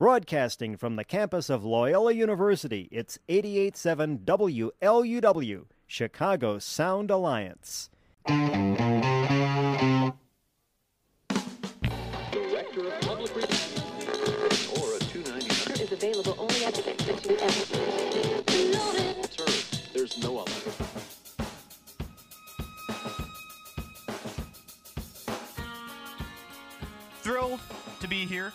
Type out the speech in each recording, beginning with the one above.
Broadcasting from the campus of Loyola University, it's 887 WLUW, Chicago Sound Alliance. Director of Public Relations, or a 299. is available only at the Institute Sir, there's no other. Thrilled to be here.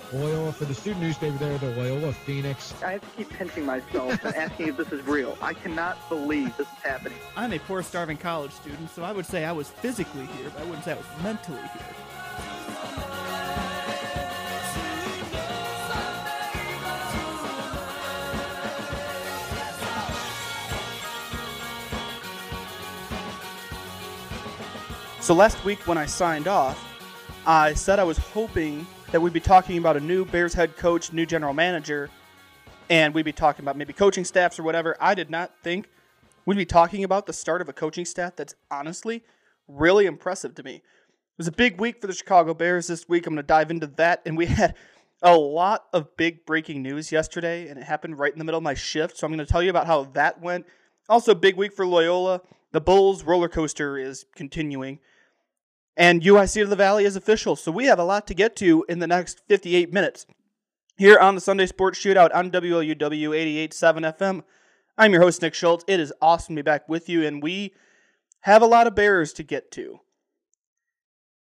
Loyola for the student newspaper there, the Loyola Phoenix. I have to keep pinching myself and asking if this is real. I cannot believe this is happening. I'm a poor, starving college student, so I would say I was physically here, but I wouldn't say I was mentally here. So last week when I signed off, I said I was hoping that we'd be talking about a new Bears head coach, new general manager, and we'd be talking about maybe coaching staffs or whatever. I did not think we'd be talking about the start of a coaching staff that's honestly really impressive to me. It was a big week for the Chicago Bears this week. I'm going to dive into that. And we had a lot of big breaking news yesterday, and it happened right in the middle of my shift. So I'm going to tell you about how that went. Also, big week for Loyola. The Bulls roller coaster is continuing. And UIC of the Valley is official. So we have a lot to get to in the next 58 minutes. Here on the Sunday Sports Shootout on WLUW 88.7 FM. I'm your host, Nick Schultz. It is awesome to be back with you, and we have a lot of Bears to get to.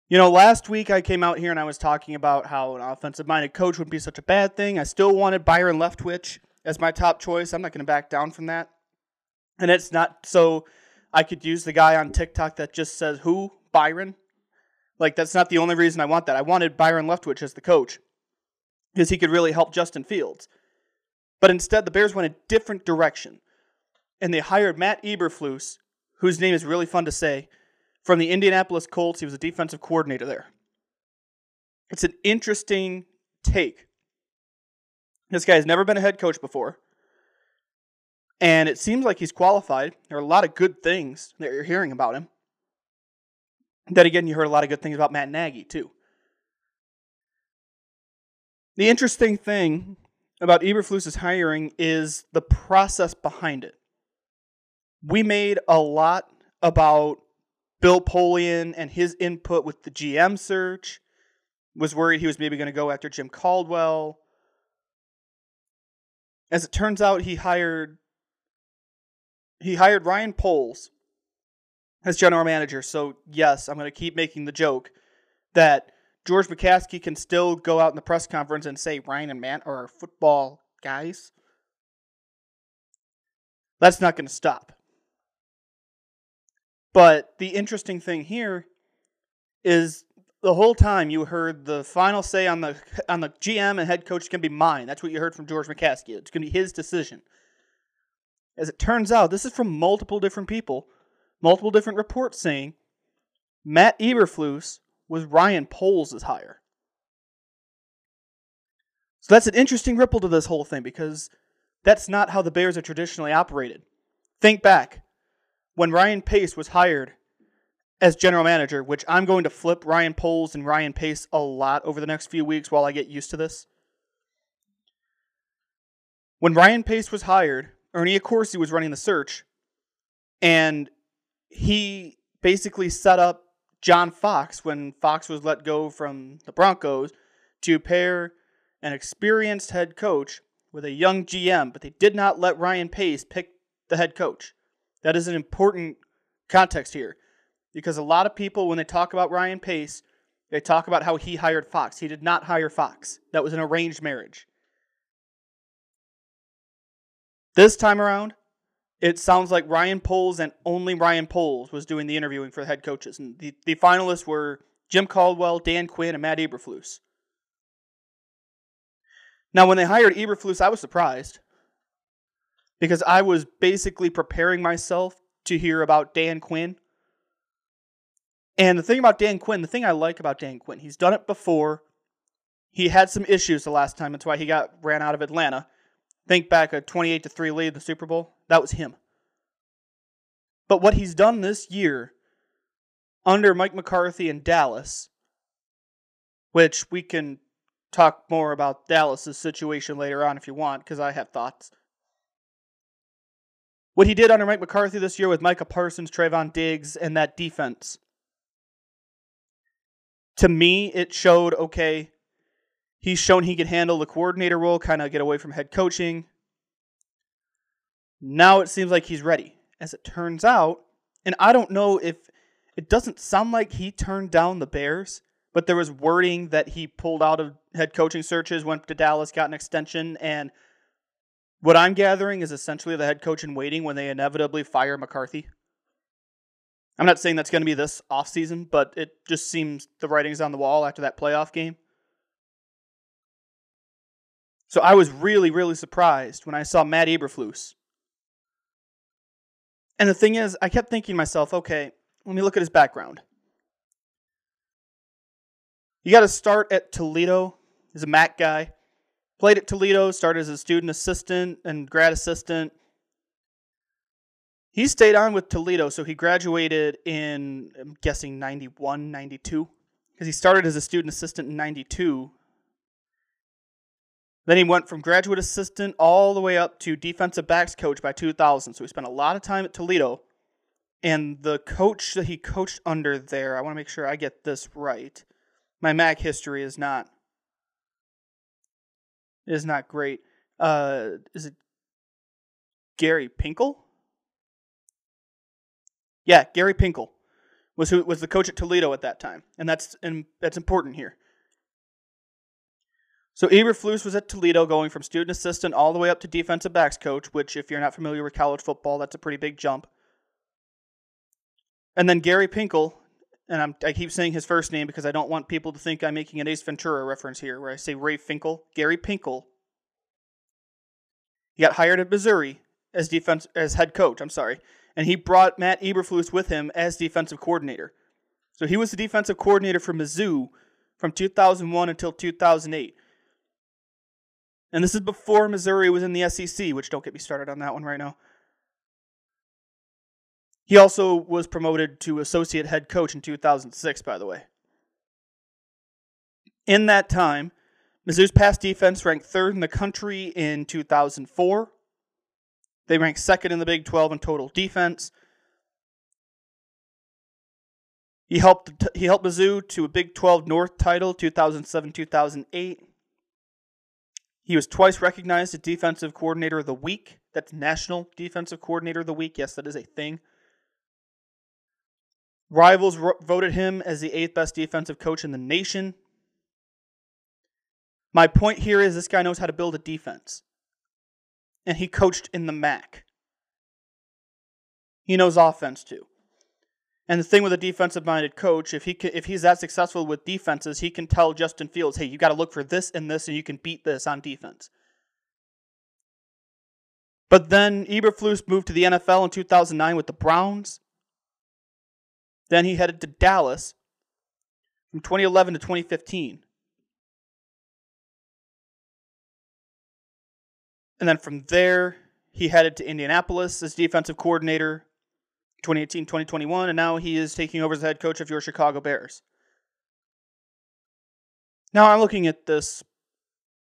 You know, last week I came out here and I was talking about how an offensive minded coach would be such a bad thing. I still wanted Byron Leftwich as my top choice. I'm not going to back down from that. And it's not so I could use the guy on TikTok that just says, Who? Byron? Like, that's not the only reason I want that. I wanted Byron Leftwich as the coach because he could really help Justin Fields. But instead, the Bears went a different direction. And they hired Matt Eberflus, whose name is really fun to say, from the Indianapolis Colts. He was a defensive coordinator there. It's an interesting take. This guy has never been a head coach before. And it seems like he's qualified. There are a lot of good things that you're hearing about him. Then again, you heard a lot of good things about Matt Nagy, too. The interesting thing about Eberflus's hiring is the process behind it. We made a lot about Bill Polian and his input with the GM search. Was worried he was maybe going to go after Jim Caldwell. As it turns out, he hired he hired Ryan Poles as general manager. So yes, I'm going to keep making the joke that George McCaskey can still go out in the press conference and say Ryan and Matt are football guys. That's not going to stop. But the interesting thing here is the whole time you heard the final say on the on the GM and head coach can be mine. That's what you heard from George McCaskey. It's going to be his decision. As it turns out, this is from multiple different people, multiple different reports saying Matt Eberflus was Ryan Poles' hire. So that's an interesting ripple to this whole thing because that's not how the Bears are traditionally operated. Think back when Ryan Pace was hired as general manager, which I'm going to flip Ryan Poles and Ryan Pace a lot over the next few weeks while I get used to this. When Ryan Pace was hired, Ernie Accorsi was running the search, and he basically set up John Fox when Fox was let go from the Broncos to pair an experienced head coach with a young GM, but they did not let Ryan Pace pick the head coach. That is an important context here because a lot of people, when they talk about Ryan Pace, they talk about how he hired Fox. He did not hire Fox, that was an arranged marriage. This time around, it sounds like Ryan Poles and only Ryan Poles was doing the interviewing for the head coaches. And the, the finalists were Jim Caldwell, Dan Quinn, and Matt Eberflus. Now, when they hired Eberflus, I was surprised because I was basically preparing myself to hear about Dan Quinn. And the thing about Dan Quinn, the thing I like about Dan Quinn, he's done it before. He had some issues the last time. That's why he got ran out of Atlanta. Think back a 28 to 3 lead in the Super Bowl. That was him. But what he's done this year under Mike McCarthy in Dallas, which we can talk more about Dallas's situation later on if you want, because I have thoughts. What he did under Mike McCarthy this year with Micah Parsons, Trevon Diggs, and that defense. To me, it showed okay, he's shown he can handle the coordinator role, kind of get away from head coaching. Now it seems like he's ready. As it turns out, and I don't know if it doesn't sound like he turned down the Bears, but there was wording that he pulled out of head coaching searches, went to Dallas, got an extension, and what I'm gathering is essentially the head coach in waiting when they inevitably fire McCarthy. I'm not saying that's going to be this offseason, but it just seems the writing's on the wall after that playoff game. So I was really, really surprised when I saw Matt Eberflus. And the thing is, I kept thinking to myself, okay, let me look at his background. You got to start at Toledo. He's a MAC guy. Played at Toledo, started as a student assistant and grad assistant. He stayed on with Toledo, so he graduated in, I'm guessing, 91, 92. Because he started as a student assistant in 92. Then he went from graduate assistant all the way up to defensive backs coach by 2000. So he spent a lot of time at Toledo. And the coach that he coached under there, I want to make sure I get this right. My MAC history is not is not great. Uh, is it Gary Pinkel? Yeah, Gary Pinkel was who was the coach at Toledo at that time, and that's and that's important here. So Eberflus was at Toledo, going from student assistant all the way up to defensive backs coach. Which, if you're not familiar with college football, that's a pretty big jump. And then Gary Pinkel, and I'm, i keep saying his first name because I don't want people to think I'm making an Ace Ventura reference here, where I say Ray Finkle, Gary Pinkel. He got hired at Missouri as defense as head coach. I'm sorry, and he brought Matt Eberflus with him as defensive coordinator. So he was the defensive coordinator for Mizzou from 2001 until 2008. And this is before Missouri was in the SEC, which don't get me started on that one right now. He also was promoted to associate head coach in 2006, by the way. In that time, Mizzou's pass defense ranked third in the country in 2004. They ranked second in the Big 12 in total defense. He helped he helped Mizzou to a Big 12 North title 2007-2008. He was twice recognized as Defensive Coordinator of the Week. That's National Defensive Coordinator of the Week. Yes, that is a thing. Rivals ro- voted him as the eighth best defensive coach in the nation. My point here is this guy knows how to build a defense. And he coached in the MAC. He knows offense too. And the thing with a defensive minded coach, if he can, if he's that successful with defenses, he can tell Justin Fields, "Hey, you got to look for this and this and you can beat this on defense." But then Eberflus moved to the NFL in 2009 with the Browns. Then he headed to Dallas from 2011 to 2015. And then from there, he headed to Indianapolis as defensive coordinator 2018 2021, and now he is taking over as head coach of your Chicago Bears. Now I'm looking at this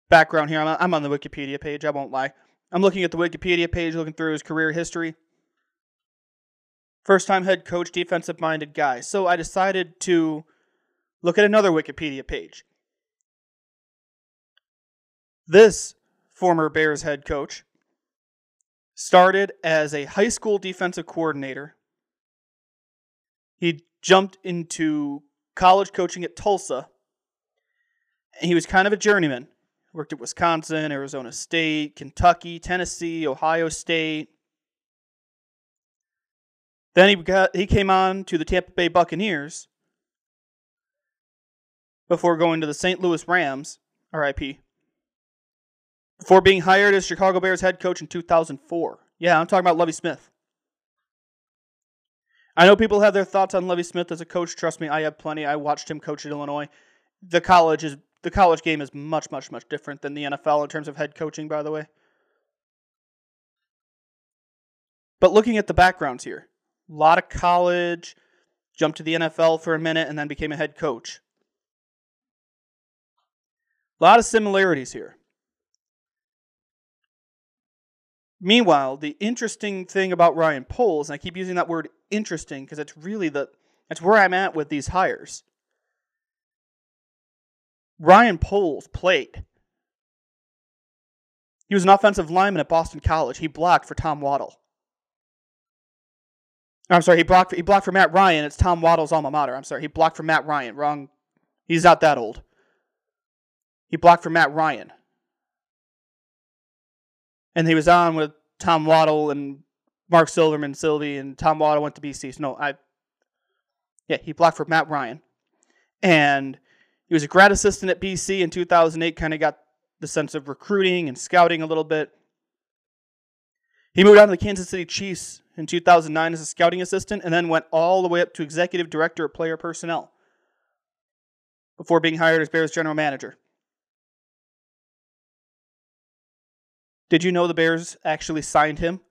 background here. I'm on the Wikipedia page, I won't lie. I'm looking at the Wikipedia page, looking through his career history. First time head coach, defensive minded guy. So I decided to look at another Wikipedia page. This former Bears head coach started as a high school defensive coordinator. He jumped into college coaching at Tulsa. And he was kind of a journeyman. Worked at Wisconsin, Arizona State, Kentucky, Tennessee, Ohio State, then he got he came on to the Tampa Bay Buccaneers before going to the St. Louis Rams, RIP. before being hired as Chicago Bears head coach in 2004. Yeah, I'm talking about Lovie Smith. I know people have their thoughts on Lovie Smith as a coach. Trust me, I have plenty. I watched him coach at Illinois. The college is the college game is much, much, much different than the NFL in terms of head coaching, by the way. But looking at the backgrounds here, a lot of college, jumped to the NFL for a minute, and then became a head coach. A lot of similarities here. Meanwhile, the interesting thing about Ryan Poles, and I keep using that word interesting because it's really the that's where I'm at with these hires. Ryan Poles played. He was an offensive lineman at Boston College. He blocked for Tom Waddle. I'm sorry, he blocked. He blocked for Matt Ryan. It's Tom Waddle's alma mater. I'm sorry, he blocked for Matt Ryan. Wrong. He's not that old. He blocked for Matt Ryan, and he was on with Tom Waddle and Mark Silverman, Sylvie, and Tom Waddle went to BC. So no, I. Yeah, he blocked for Matt Ryan, and he was a grad assistant at BC in 2008. Kind of got the sense of recruiting and scouting a little bit. He moved on to the Kansas City Chiefs in 2009 as a scouting assistant and then went all the way up to executive director of player personnel before being hired as Bears general manager. Did you know the Bears actually signed him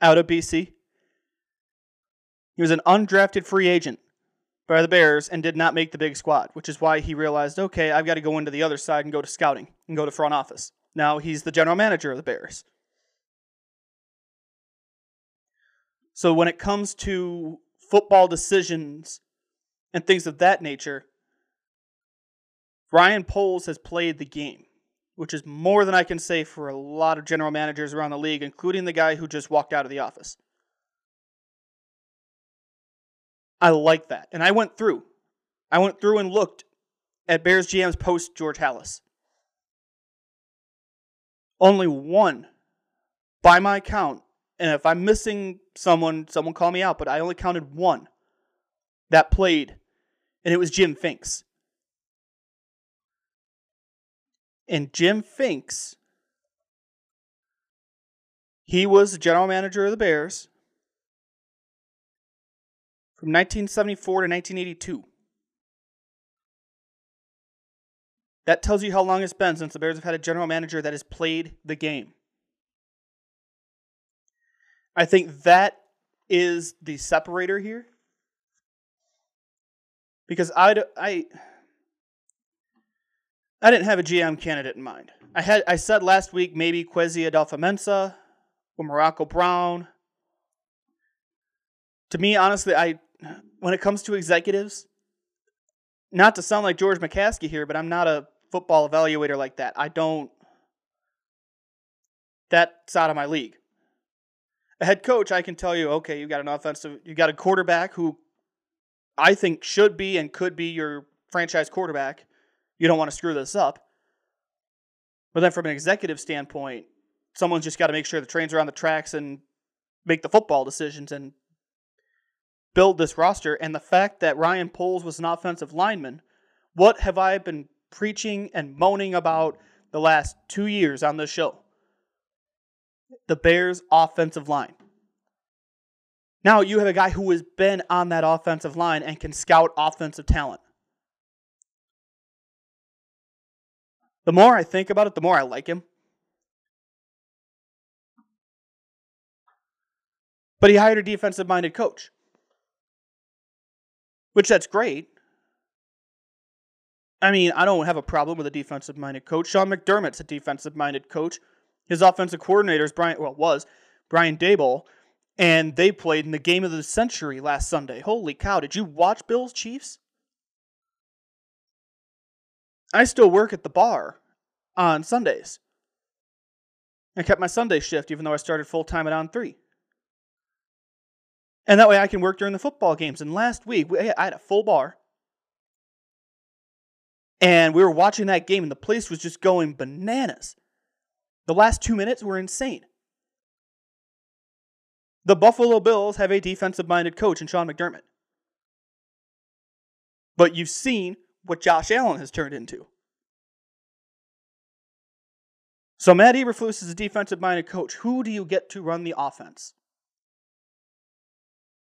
out of BC? He was an undrafted free agent by the Bears and did not make the big squad, which is why he realized, okay, I've got to go into the other side and go to scouting and go to front office. Now he's the general manager of the Bears. So when it comes to football decisions and things of that nature, Ryan Poles has played the game, which is more than I can say for a lot of general managers around the league, including the guy who just walked out of the office. I like that. And I went through. I went through and looked at Bears GM's post George Halas. Only one, by my count, and if I'm missing someone, someone call me out, but I only counted one that played, and it was Jim Finks. And Jim Finks, he was the general manager of the Bears from 1974 to 1982. That tells you how long it's been since the Bears have had a general manager that has played the game. I think that is the separator here. Because I, I, I didn't have a GM candidate in mind. I had I said last week maybe Kwesi Adofo-Mensah or Morocco Brown. To me, honestly, I when it comes to executives, not to sound like George McCaskey here, but I'm not a football evaluator like that. I don't. That's out of my league a head coach, I can tell you, okay, you got an offensive, you got a quarterback who I think should be and could be your franchise quarterback. You don't want to screw this up. But then from an executive standpoint, someone's just got to make sure the trains are on the tracks and make the football decisions and build this roster. And the fact that Ryan Poles was an offensive lineman, what have I been preaching and moaning about the last two years on this show? the Bears' offensive line. Now you have a guy who has been on that offensive line and can scout offensive talent. The more I think about it, the more I like him. But he hired a defensive minded coach, which that's great. I mean, I don't have a problem with a defensive minded coach. Sean McDermott's a defensive minded coach his offensive coordinator is Brian, well, was Brian Daboll, and they played in the game of the century last Sunday. Holy cow! Did you watch Bills Chiefs? I still work at the bar on Sundays. I kept my Sunday shift, even though I started full time at On Three. And that way I can work during the football games. And last week, I had a full bar. And we were watching that game, and the place was just going bananas. The last two minutes were insane. The Buffalo Bills have a defensive minded coach in Sean McDermott. But you've seen what Josh Allen has turned into. So Matt Eberflus is a defensive minded coach. Who do you get to run the offense?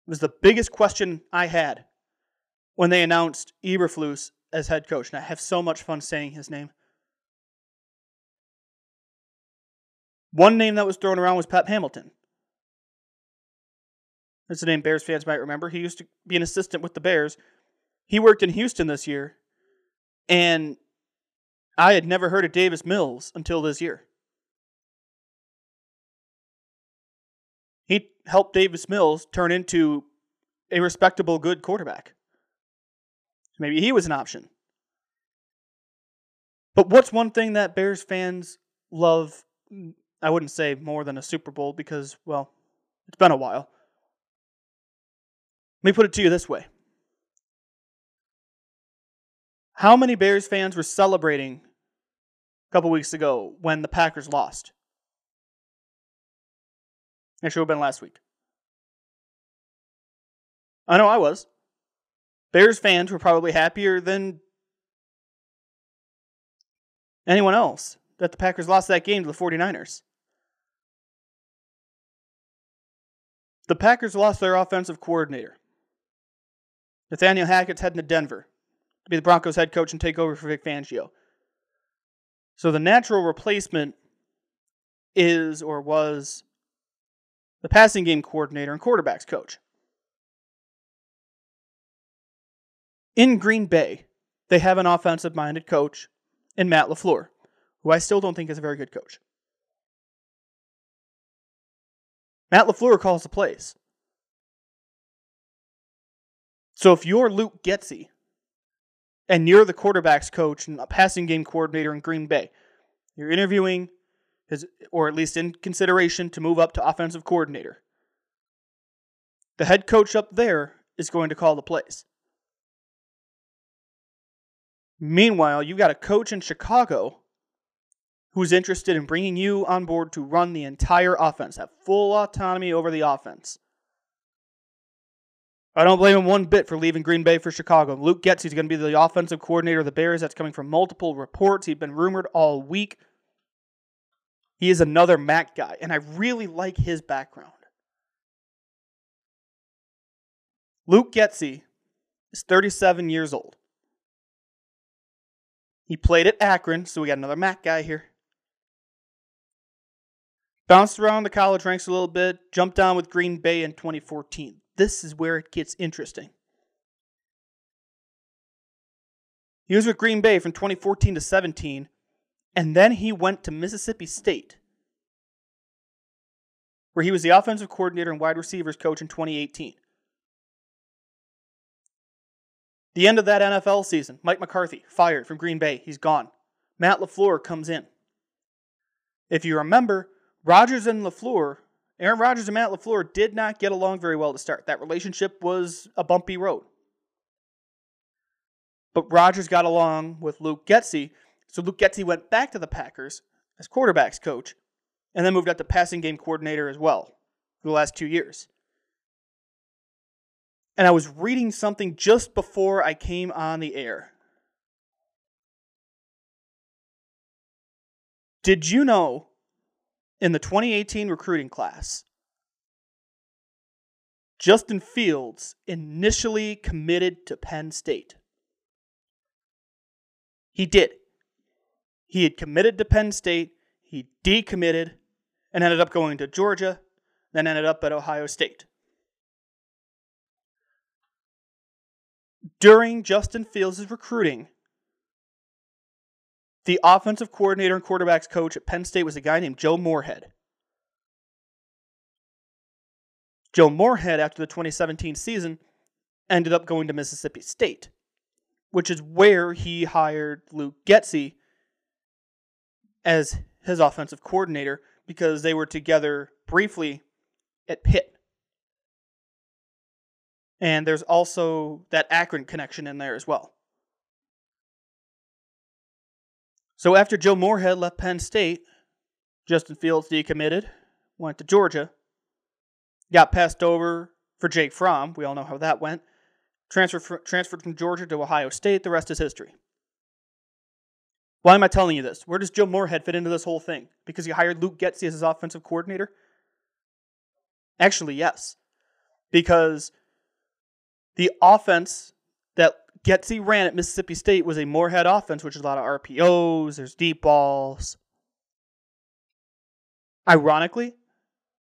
It was the biggest question I had when they announced Eberflus as head coach. And I have so much fun saying his name. One name that was thrown around was Pep Hamilton. That's a name Bears fans might remember. He used to be an assistant with the Bears. He worked in Houston this year, and I had never heard of Davis Mills until this year. He helped Davis Mills turn into a respectable, good quarterback. Maybe he was an option. But what's one thing that Bears fans love? I wouldn't say more than a Super Bowl because, well, it's been a while. Let me put it to you this way How many Bears fans were celebrating a couple weeks ago when the Packers lost? It would have been last week. I know I was. Bears fans were probably happier than anyone else that the Packers lost that game to the 49ers. The Packers lost their offensive coordinator. Nathaniel Hackett's heading to Denver be the Broncos head coach and take over for Vic Fangio. So the natural replacement is or was the passing game coordinator and quarterbacks coach. In Green Bay, they have an offensive minded coach in Matt LaFleur, who I still don't think is a very good coach. Matt LaFleur calls the plays. So if you're Luke Getsy and you're the quarterback's coach and a passing game coordinator in Green Bay, you're interviewing his, or at least in consideration to move up to offensive coordinator. The head coach up there is going to call the plays. Meanwhile, you've got a coach in Chicago who's interested in bringing you on board to run the entire offense, have full autonomy over the offense. I don't blame him one bit for leaving Green Bay for Chicago. Luke Getz, he's going to be the offensive coordinator of the Bears. That's coming from multiple reports. He's been rumored all week. He is another Mac guy, and I really like his background. Luke Getsy is 37 years old. He played at Akron, so we got another Mac guy here. Bounced around the college ranks a little bit, jumped down with Green Bay in 2014. This is where it gets interesting. He was with Green Bay from 2014 to 17, and then he went to Mississippi State, where he was the offensive coordinator and wide receivers coach in 2018. The end of that NFL season, Mike McCarthy fired from Green Bay. He's gone. Matt LaFleur comes in. If you remember, Rodgers and LaFleur, Aaron Rodgers and Matt LaFleur did not get along very well to start. That relationship was a bumpy road. But Rodgers got along with Luke Getsy, so Luke Getsy went back to the Packers as quarterbacks coach and then moved up to passing game coordinator as well for the last two years and I was reading something just before I came on the air. Did you know in the 2018 recruiting class, Justin Fields initially committed to Penn State? He did. He had committed to Penn State, he decommitted, and ended up going to Georgia, then ended up at Ohio State. during Justin Fields' recruiting, the offensive coordinator and quarterbacks coach at Penn State was a guy named Joe Moorhead. Joe Moorhead, after the 2017 season, ended up going to Mississippi State, which is where he hired Luke Getsy as his offensive coordinator because they were together briefly at Pitt. And there's also that Akron connection in there as well. So after Joe Moorhead left Penn State, Justin Fields decommitted, went to Georgia, got passed over for Jake Fromm. We all know how that went. Transferred, transferred from Georgia to Ohio State. The rest is history. Why am I telling you this? Where does Joe Moorhead fit into this whole thing? Because he hired Luke Getsy as his offensive coordinator? Actually, yes. Because the offense that Getsy ran at Mississippi State was a Moorhead offense, which is a lot of RPOs, there's deep balls. Ironically,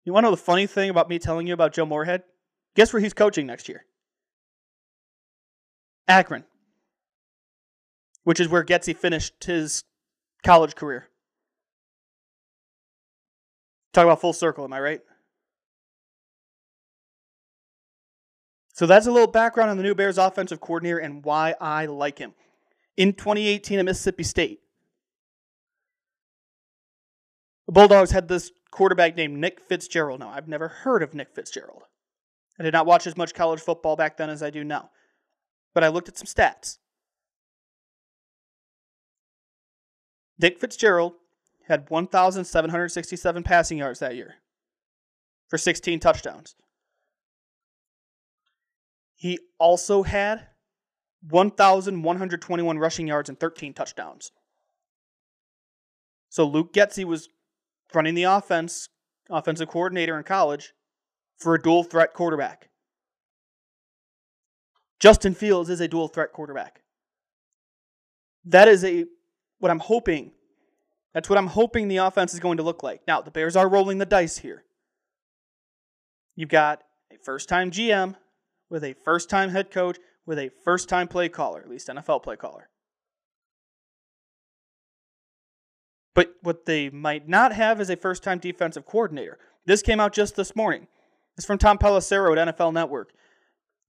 you want to know the funny thing about me telling you about Joe Moorhead? Guess where he's coaching next year? Akron, which is where Getsy finished his college career. Talk about full circle, am I right? So that's a little background on the new Bears offensive coordinator and why I like him. In 2018 at Mississippi State, the Bulldogs had this quarterback named Nick Fitzgerald. Now, I've never heard of Nick Fitzgerald. I did not watch as much college football back then as I do now. But I looked at some stats. Nick Fitzgerald had 1,767 passing yards that year for 16 touchdowns. He also had 1,121 rushing yards and 13 touchdowns. So Luke Getsy was running the offense, offensive coordinator in college, for a dual threat quarterback. Justin Fields is a dual threat quarterback. That is a what I'm hoping. That's what I'm hoping the offense is going to look like. Now, the Bears are rolling the dice here. You've got a first time GM with a first time head coach with a first time play caller, at least NFL play caller. But what they might not have is a first time defensive coordinator. This came out just this morning. It's from Tom Pelissero at NFL Network.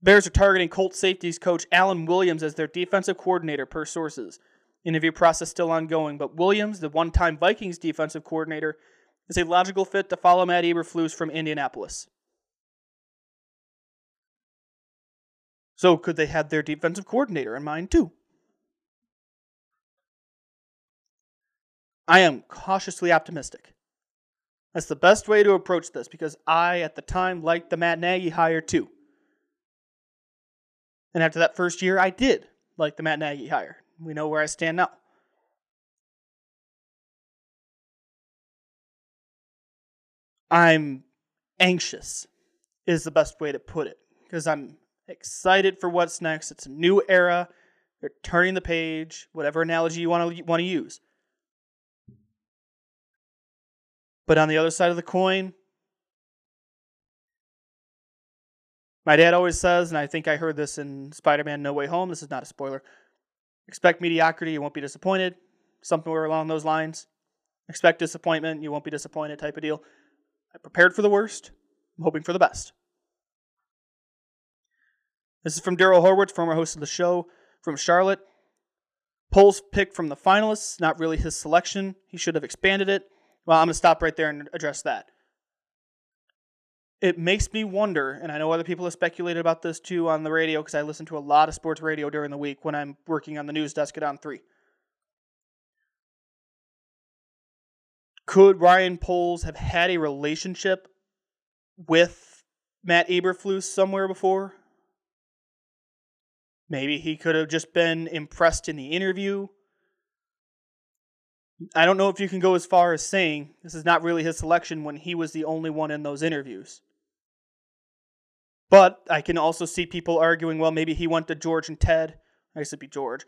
Bears are targeting Colts safeties coach Alan Williams as their defensive coordinator, per sources. Interview process still ongoing, but Williams, the one time Vikings defensive coordinator, is a logical fit to follow Matt Eberflus from Indianapolis. So could they have their defensive coordinator in mind too? I am cautiously optimistic. That's the best way to approach this because I, at the time, liked the Matt Nagy hire too. And after that first year, I did like the Matt Nagy hire. We know where I stand now. I'm anxious, is the best way to put it, because I'm excited for what's next. It's a new era. They're turning the page, whatever analogy you want to want to use. But on the other side of the coin, my dad always says, and I think I heard this in Spider Man No Way Home, this is not a spoiler expect mediocrity, you won't be disappointed. Somewhere along those lines. Expect disappointment, you won't be disappointed type of deal. I prepared for the worst, I'm hoping for the best. This is from Daryl Horwitz, former host of the show from Charlotte. Poles pick from the finalists, not really his selection. He should have expanded it. Well, I'm going to stop right there and address that. It makes me wonder, and I know other people have speculated about this too on the radio because I listen to a lot of sports radio during the week when I'm working on the news desk at On 3. Could Ryan Poles have had a relationship with Matt Eberflus somewhere before? Maybe he could have just been impressed in the interview. I don't know if you can go as far as saying this is not really his selection when he was the only one in those interviews. But I can also see people arguing, well, maybe he went to George and Ted. I guess it'd be George.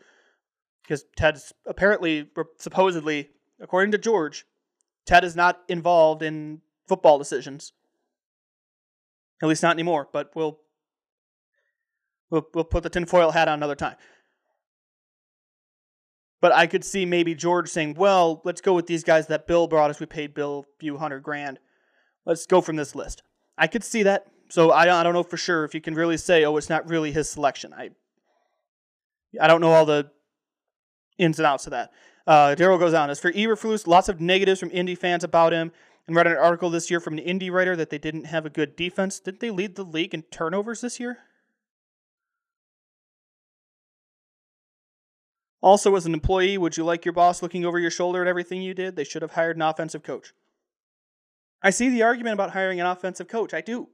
Because Ted's apparently, supposedly, according to George, Ted is not involved in football decisions. At least not anymore, but we'll we'll, we'll put the tinfoil hat on another time. But I could see maybe George saying, well, let's go with these guys that Bill brought us. We paid Bill a few hundred grand. Let's go from this list. I could see that. So I, I don't know for sure if you can really say, oh, it's not really his selection. I I don't know all the ins and outs of that. Uh, Daryl goes on. As for Eberflus, lots of negatives from Indy fans about him. And read an article this year from an Indy writer that they didn't have a good defense. Didn't they lead the league in turnovers this year? Also, as an employee, would you like your boss looking over your shoulder at everything you did? They should have hired an offensive coach. I see the argument about hiring an offensive coach. I do.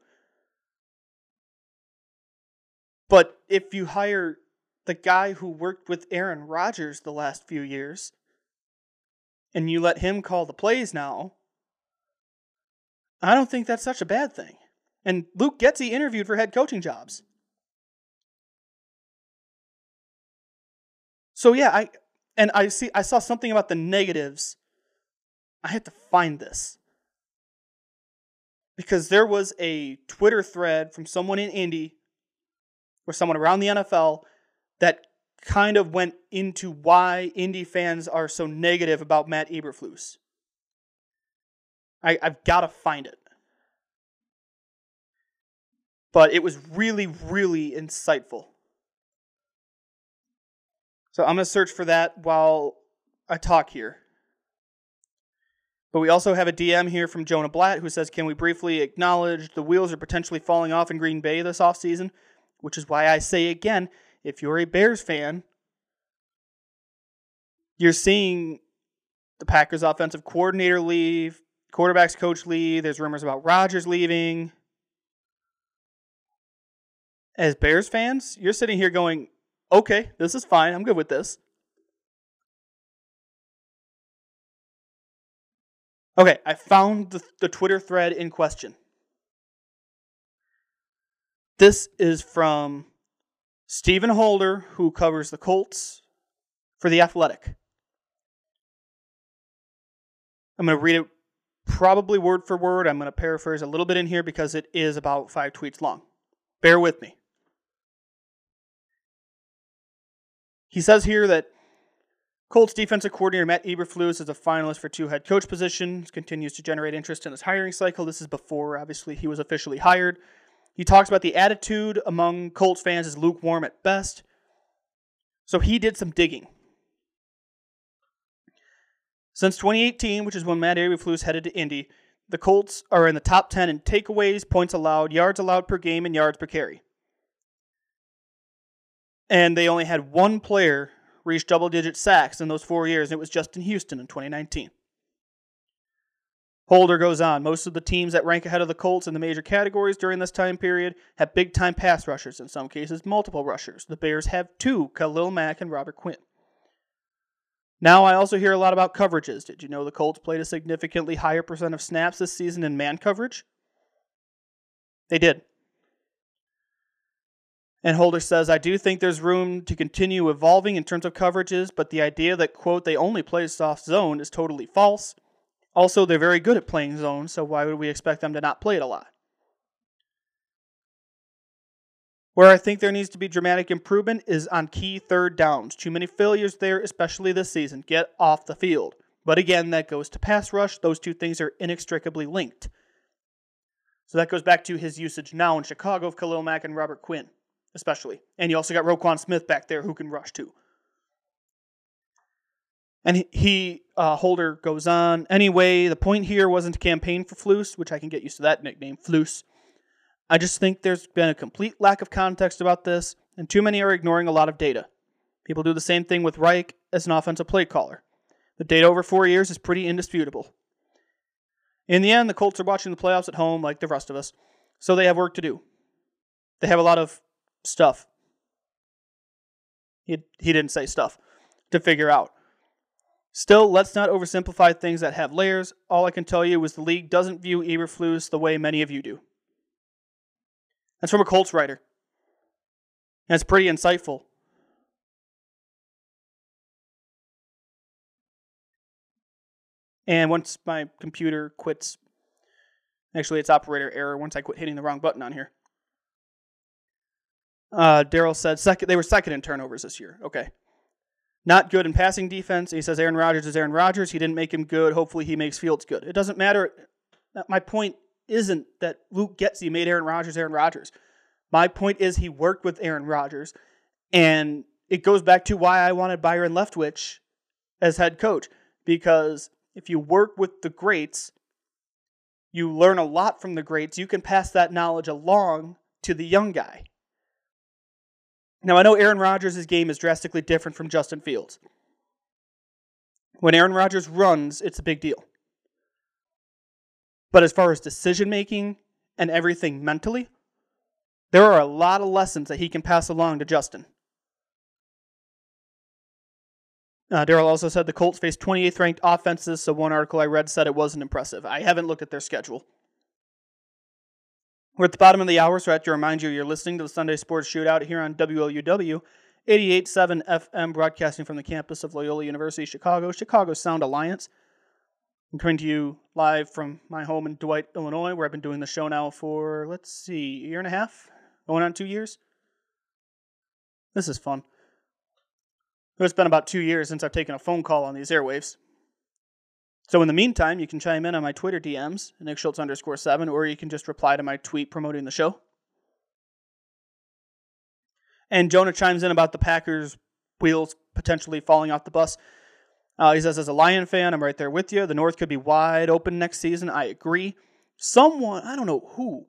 But if you hire the guy who worked with Aaron Rodgers the last few years, and you let him call the plays now, I don't think that's such a bad thing. And Luke Getsy interviewed for head coaching jobs. So yeah, I and I see I saw something about the negatives. I had to find this. Because there was a Twitter thread from someone in Indy or someone around the NFL that kind of went into why Indy fans are so negative about Matt Eberflus. I, I've got to find it. But it was really, really insightful. So I'm going to search for that while I talk here. But we also have a DM here from Jonah Blatt who says, Can we briefly acknowledge the wheels are potentially falling off in Green Bay this offseason? Which is why I say again, if you're a Bears fan, you're seeing the Packers offensive coordinator leave, quarterbacks coach leave, there's rumors about Rodgers leaving. As Bears fans, you're sitting here going, okay, this is fine. I'm good with this. Okay, I found the, the Twitter thread in question. This is from Stephen Holder, who covers the Colts for The Athletic. I'm going to read it probably word for word. I'm going to paraphrase a little bit in here because it is about five tweets long. Bear with me. He says here that Colts defensive coordinator Matt Eberflus is a finalist for two head coach positions, continues to generate interest in his hiring cycle. This is before, obviously, he was officially hired. He talks about the attitude among Colts fans is lukewarm at best. So he did some digging. Since 2018, which is when Matt Eberflus headed to Indy, the Colts are in the top 10 in takeaways, points allowed, yards allowed per game, and yards per carry. And they only had one player reach double digit sacks in those four years, and it was Justin Houston in 2019. Holder goes on. Most of the teams that rank ahead of the Colts in the major categories during this time period have big time pass rushers, in some cases, multiple rushers. The Bears have two Khalil Mack and Robert Quinn. Now, I also hear a lot about coverages. Did you know the Colts played a significantly higher percent of snaps this season in man coverage? They did. And Holder says, I do think there's room to continue evolving in terms of coverages, but the idea that, quote, they only play soft zone is totally false. Also, they're very good at playing zone, so why would we expect them to not play it a lot? Where I think there needs to be dramatic improvement is on key third downs. Too many failures there, especially this season. Get off the field. But again, that goes to pass rush. Those two things are inextricably linked. So that goes back to his usage now in Chicago of Khalil Mack and Robert Quinn, especially. And you also got Roquan Smith back there who can rush too. And he, uh, Holder goes on. Anyway, the point here wasn't to campaign for Flus, which I can get used to that nickname, Flus. I just think there's been a complete lack of context about this, and too many are ignoring a lot of data. People do the same thing with Reich as an offensive play caller. The data over four years is pretty indisputable. In the end, the Colts are watching the playoffs at home like the rest of us, so they have work to do. They have a lot of stuff. He, he didn't say stuff to figure out. Still, let's not oversimplify things that have layers. All I can tell you is the league doesn't view Eberflus the way many of you do. That's from a Colts writer. That's pretty insightful. And once my computer quits, actually, it's operator error once I quit hitting the wrong button on here. Uh, Daryl said second. They were second in turnovers this year. Okay, not good in passing defense. He says Aaron Rodgers is Aaron Rodgers. He didn't make him good. Hopefully, he makes Fields good. It doesn't matter. My point isn't that Luke Getsy made Aaron Rodgers Aaron Rodgers. My point is he worked with Aaron Rodgers, and it goes back to why I wanted Byron Leftwich as head coach because if you work with the greats, you learn a lot from the greats. You can pass that knowledge along to the young guy. Now, I know Aaron Rodgers' game is drastically different from Justin Fields. When Aaron Rodgers runs, it's a big deal. But as far as decision making and everything mentally, there are a lot of lessons that he can pass along to Justin. Uh, Daryl also said the Colts faced 28th ranked offenses, so one article I read said it wasn't impressive. I haven't looked at their schedule. We're at the bottom of the hour, so I have to remind you you're listening to the Sunday Sports Shootout here on WLUW 88.7 FM, broadcasting from the campus of Loyola University Chicago, Chicago Sound Alliance. I'm coming to you live from my home in Dwight, Illinois, where I've been doing the show now for, let's see, a year and a half? Going on two years? This is fun. It's been about two years since I've taken a phone call on these airwaves. So in the meantime, you can chime in on my Twitter DMs, Nick Schultz underscore seven, or you can just reply to my tweet promoting the show. And Jonah chimes in about the Packers' wheels potentially falling off the bus. Uh, he says, as a Lion fan, I'm right there with you. The North could be wide open next season. I agree. Someone, I don't know who,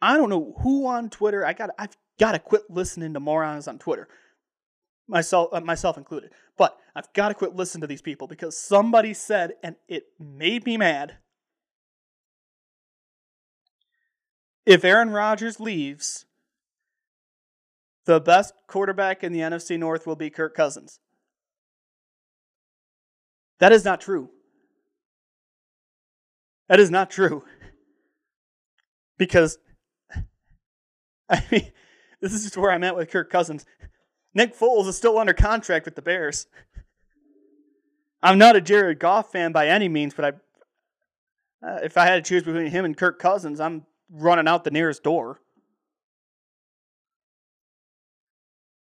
I don't know who on Twitter. I got, I've got to quit listening to morons on Twitter myself uh, myself included. But I've got to quit listening to these people because somebody said and it made me mad. If Aaron Rodgers leaves, the best quarterback in the NFC North will be Kirk Cousins. That is not true. That is not true. Because I mean, this is just where I'm at with Kirk Cousins. Nick Foles is still under contract with the Bears. I'm not a Jared Goff fan by any means, but I, uh, if I had to choose between him and Kirk Cousins, I'm running out the nearest door.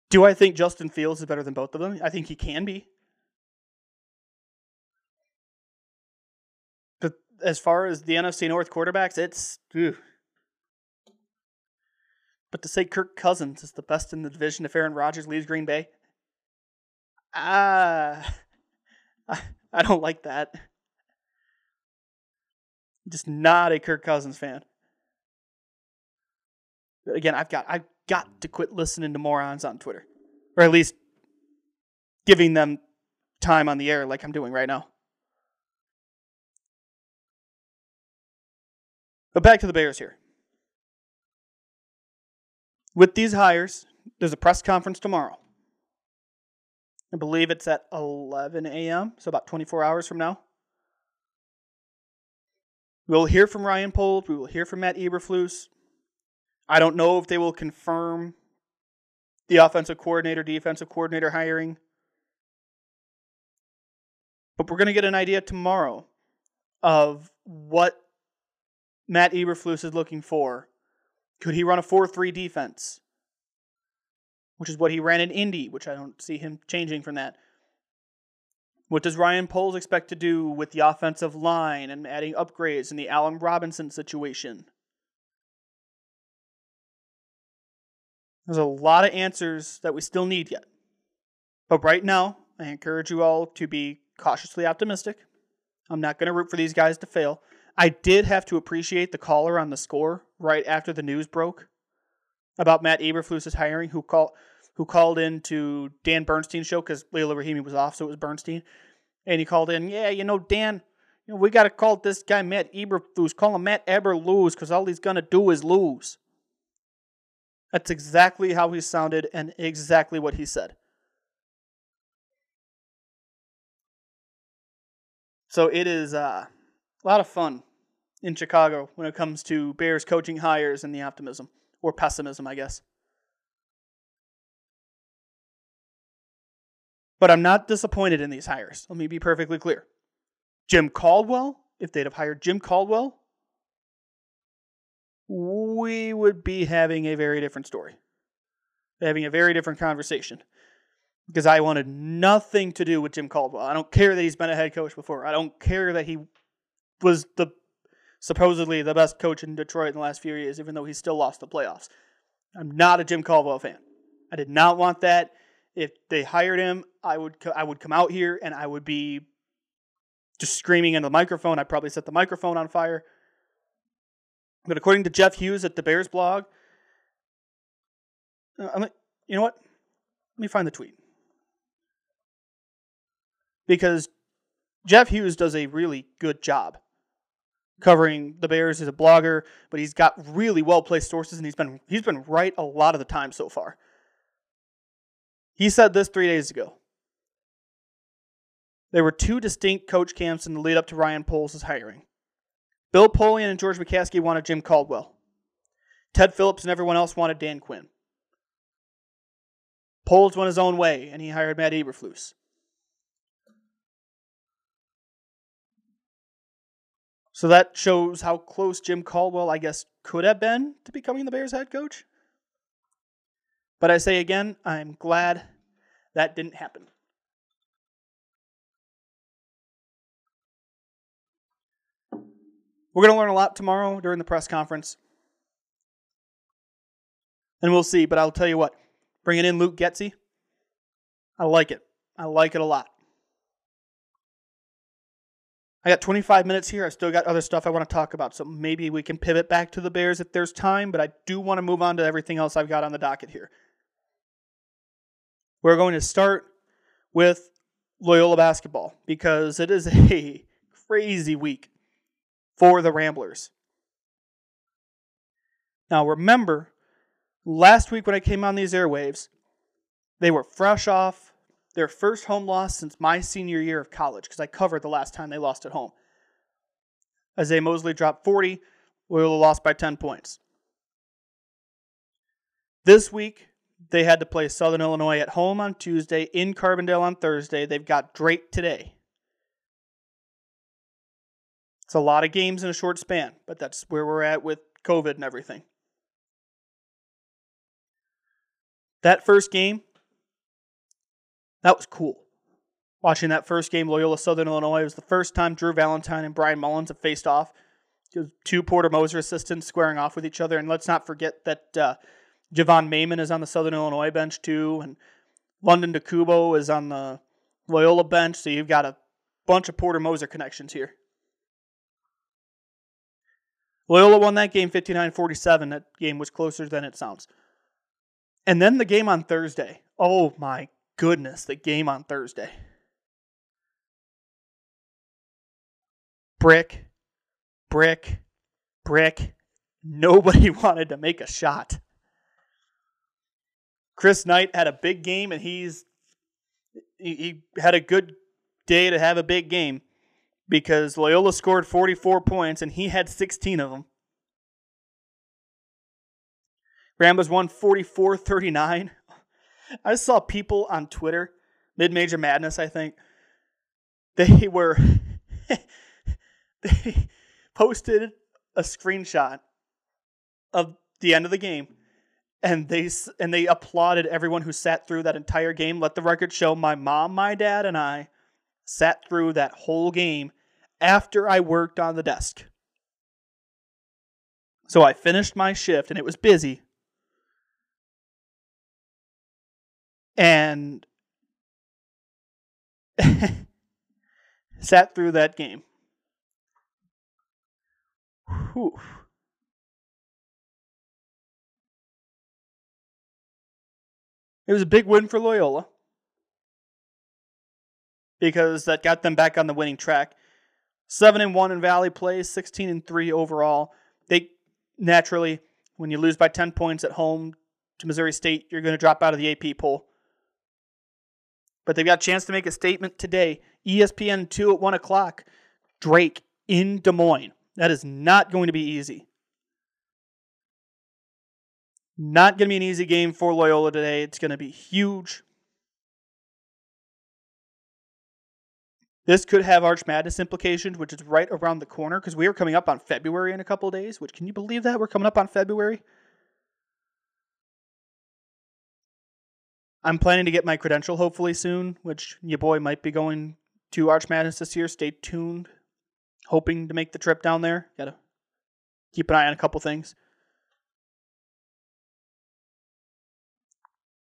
Do I think Justin Fields is better than both of them? I think he can be. But as far as the NFC North quarterbacks, it's. Ew. But to say Kirk Cousins is the best in the division if Aaron Rodgers leaves Green Bay, ah, uh, I don't like that. I'm just not a Kirk Cousins fan. Again, I've got I've got to quit listening to morons on Twitter, or at least giving them time on the air like I'm doing right now. But back to the Bears here with these hires, there's a press conference tomorrow. I believe it's at 11 a.m., so about 24 hours from now. We'll hear from Ryan Poles. We will hear from Matt Eberflus. I don't know if they will confirm the offensive coordinator, defensive coordinator hiring. But we're going to get an idea tomorrow of what Matt Eberflus is looking for could he run a 4 3 defense? Which is what he ran in Indy, which I don't see him changing from that. What does Ryan Poles expect to do with the offensive line and adding upgrades in the Allen Robinson situation? There's a lot of answers that we still need yet. But right now, I encourage you all to be cautiously optimistic. I'm not going to root for these guys to fail. I did have to appreciate the caller on the score right after the news broke about Matt Eberflus's hiring, who called who called in to Dan Bernstein's show because Leila Rahimi was off, so it was Bernstein, and he called in. Yeah, you know Dan, you know we got to call this guy Matt Eberflus. Call him Matt Eberlose because all he's gonna do is lose. That's exactly how he sounded and exactly what he said. So it is uh, a lot of fun in Chicago when it comes to Bears coaching hires and the optimism or pessimism, I guess. But I'm not disappointed in these hires. Let me be perfectly clear. Jim Caldwell, if they'd have hired Jim Caldwell, we would be having a very different story, having a very different conversation. Because I wanted nothing to do with Jim Caldwell. I don't care that he's been a head coach before. I don't care that he was the supposedly the best coach in Detroit in the last few years, even though he still lost the playoffs. I'm not a Jim Caldwell fan. I did not want that. If they hired him, I would I would come out here and I would be just screaming into the microphone. I'd probably set the microphone on fire. But according to Jeff Hughes at the Bears blog, uh, I'm, like, you know what? Let me find the tweet. Because Jeff Hughes does a really good job covering the Bears. He's a blogger, but he's got really well placed sources, and he's been he's been right a lot of the time so far. He said this three days ago. there were two distinct coach camps in the lead up to Ryan Poles' hiring. Bill Polian and George McCaskey wanted Jim Caldwell. Ted Phillips and everyone else wanted Dan Quinn. Poles went his own way, and he hired Matt Eberflus. So that shows how close Jim Caldwell, I guess, could have been to becoming the Bears head coach. But I say again, I'm glad that didn't happen. We're going to learn a lot tomorrow during the press conference. And we'll see. But I'll tell you what, bringing in Luke Getsy, I like it. I like it a lot. I got 25 minutes here. I still got other stuff I want to talk about. So maybe we can pivot back to the Bears if there's time. But I do want to move on to everything else I've got on the docket here. We're going to start with Loyola basketball because it is a crazy week for the Ramblers. Now, remember, last week when I came on these airwaves, they were fresh off their first home loss since my senior year of college because I covered the last time they lost at home. Isiaih Mosley dropped 40, Loyola lost by 10 points. This week, they had to play Southern Illinois at home on Tuesday, in Carbondale on Thursday. They've got Drake today. It's a lot of games in a short span, but that's where we're at with COVID and everything. That first game, that was cool. Watching that first game, Loyola Southern Illinois, was the first time Drew Valentine and Bryan Mullins have faced off. Two Porter Moser assistants squaring off with each other. And let's not forget that uh, Javon Mayman is on the Southern Illinois bench too. And London DeCubo is on the Loyola bench. So you've got a bunch of Porter Moser connections here. Loyola won that game 59 47. That game was closer than it sounds. And then the game on Thursday. Oh my goodness, the game on Thursday. Brick, brick, brick. Nobody wanted to make a shot. Chris Knight had a big game and he's he, he had a good day to have a big game because Loyola scored 44 points and he had 16 of them. Ramblers won 44 39. I saw people on Twitter, mid major madness, I think, they were, they posted a screenshot of the end of the game. And they and they applauded everyone who sat through that entire game. Let the record show my mom, my dad, and I sat through that whole game after I worked on the desk. So I finished my shift and it was busy. And sat through that game. Whew. It was a big win for Loyola because that got them back on the winning track. Seven and one in Valley play, sixteen and three overall. They naturally, when you lose by ten points at home to Missouri State, you're going to drop out of the AP poll. But they've got a chance to make a statement today. ESPN two at one o'clock. Drake in Des Moines. That is not going to be easy. Not going to be an easy game for Loyola today. It's going to be huge. This could have Arch Madness implications, which is right around the corner because we are coming up on February in a couple days. Which can you believe that we're coming up on February? I'm planning to get my credential hopefully soon, which your boy might be going to Arch Madness this year. Stay tuned. Hoping to make the trip down there. Gotta keep an eye on a couple things.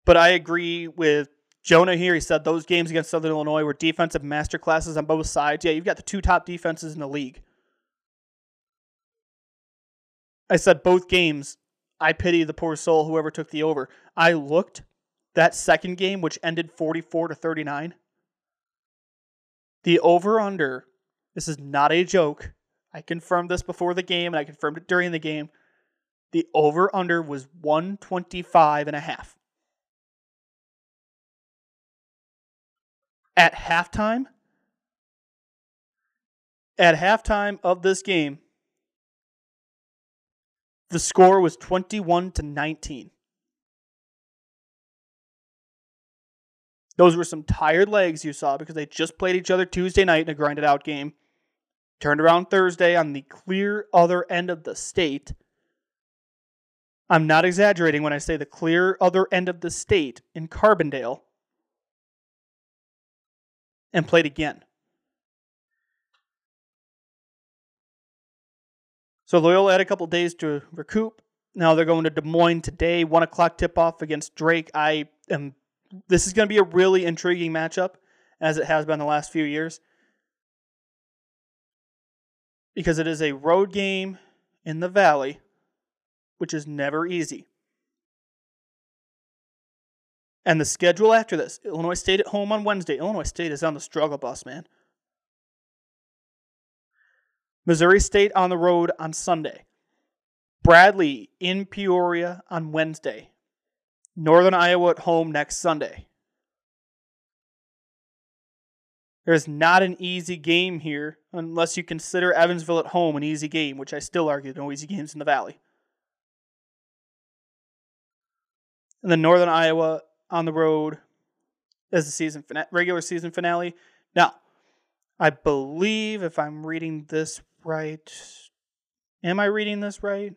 But I agree with Jonah here. He said those games against Southern Illinois were defensive masterclasses on both sides. Yeah, you've got the two top defenses in the league. I said both games, I pity the poor soul whoever took the over. I looked that second game, which ended 44 to 39. The over under, this is not a joke. I confirmed this before the game and I confirmed it during the game. The over under was 125 and a half. At halftime, At halftime of this game, the score was 21 to 19. Those were some tired legs you saw because they just played each other Tuesday night in a grinded out game. Turned around Thursday on the clear other end of the state. I'm not exaggerating when I say the clear other end of the state in Carbondale and played again. So Loyola had a couple days to recoup. Now they're going to Des Moines today, one o'clock tip off against Drake. I am. This is going to be a really intriguing matchup, as it has been the last few years, because it is a road game in the Valley, which is never easy. And the schedule after this Illinois State at home on Wednesday. Illinois State is on the struggle bus, man. Missouri State on the road on Sunday. Bradley in Peoria on Wednesday. Northern Iowa at home next Sunday. There's not an easy game here unless you consider Evansville at home an easy game, which I still argue no easy games in the Valley. And then Northern Iowa on the road as the season fina- regular season finale. Now, I believe if I'm reading this right, am I reading this right?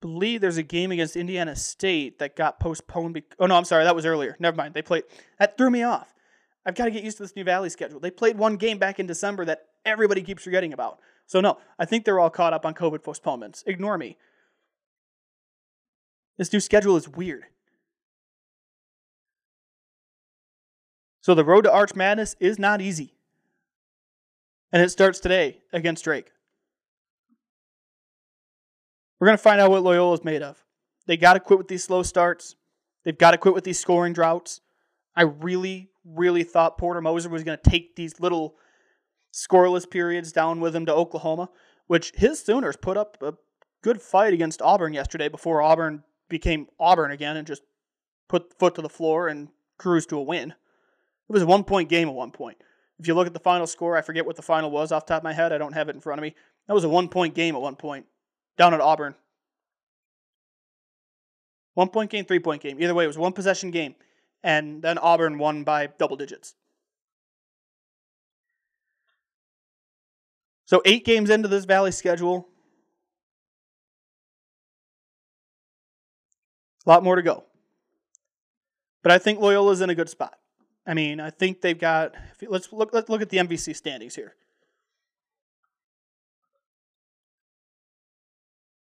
Believe there's a game against Indiana State that got postponed. Be- oh no, I'm sorry, that was earlier. Never mind. They played. That threw me off. I've got to get used to this new Valley schedule. They played one game back in December that everybody keeps forgetting about. So no, I think they're all caught up on COVID postponements. Ignore me. This new schedule is weird. So the road to Arch Madness is not easy. And it starts today against Drake. We're going to find out what Loyola is made of. They got to quit with these slow starts. They've got to quit with these scoring droughts. I really, really thought Porter Moser was going to take these little scoreless periods down with him to Oklahoma, which his Sooners put up a good fight against Auburn yesterday before Auburn became Auburn again and just put foot to the floor and cruised to a win. It was a one point game at one point. If you look at the final score, I forget what the final was off top of my head. I don't have it in front of me. That was a one point game at one point down at Auburn. One point game, three point game. Either way, it was one possession game. And then Auburn won by double digits. So, eight games into this Valley schedule. A lot more to go. But I think Loyola's in a good spot. I mean, I think they've got. Let's look. Let's look at the MVC standings here.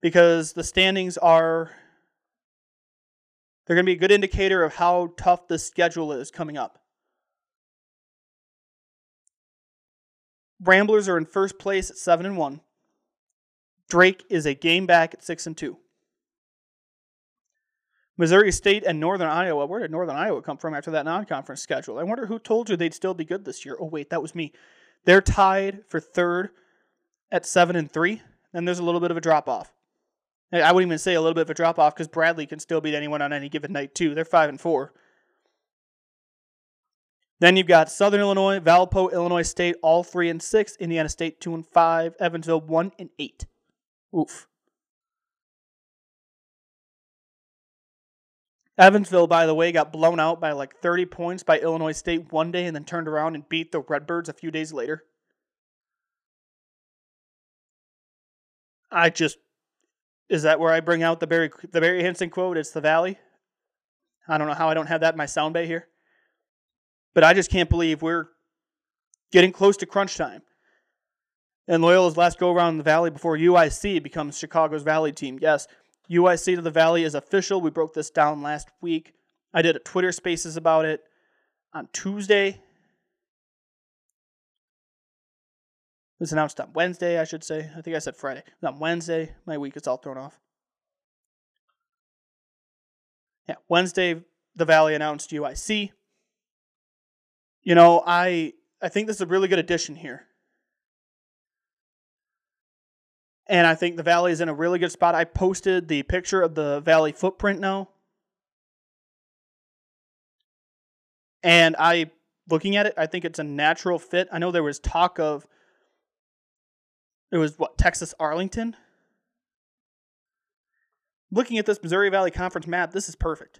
Because the standings are they're going to be a good indicator of how tough the schedule is coming up. Ramblers are in first place at 7 and 1. Drake is a game back at 6 and 2. Missouri State and Northern Iowa. Where did Northern Iowa come from after that non-conference schedule? I wonder who told you they'd still be good this year. Oh wait, that was me. They're tied for third at 7 and 3. Then there's a little bit of a drop off. I wouldn't even say a little bit of a drop off because Bradley can still beat anyone on any given night too. They're five and four. Then you've got Southern Illinois, Valpo, Illinois State, all three and six. Indiana State two and five. Evansville one and eight. Oof. Evansville, by the way, got blown out by like 30 points by Illinois State one day and then turned around and beat the Redbirds a few days later. I just is that where I bring out the Barry the Barry Hinson quote? It's the Valley. I don't know how I don't have that in my sound bay here, but I just can't believe we're getting close to crunch time. And Loyola's last go around in the Valley before UIC becomes Chicago's Valley team. Yes, UIC to the Valley is official. We broke this down last week. I did a Twitter Spaces about it on Tuesday. Was announced on Wednesday, I should say. I think I said Friday. on Wednesday. My week is all thrown off. Yeah, Wednesday, the Valley announced UIC. You know, I I think this is a really good addition here. And I think the Valley is in a really good spot. I posted the picture of the Valley footprint now. And I looking at it, I think it's a natural fit. I know there was talk of it was what Texas Arlington. Looking at this Missouri Valley Conference map, this is perfect.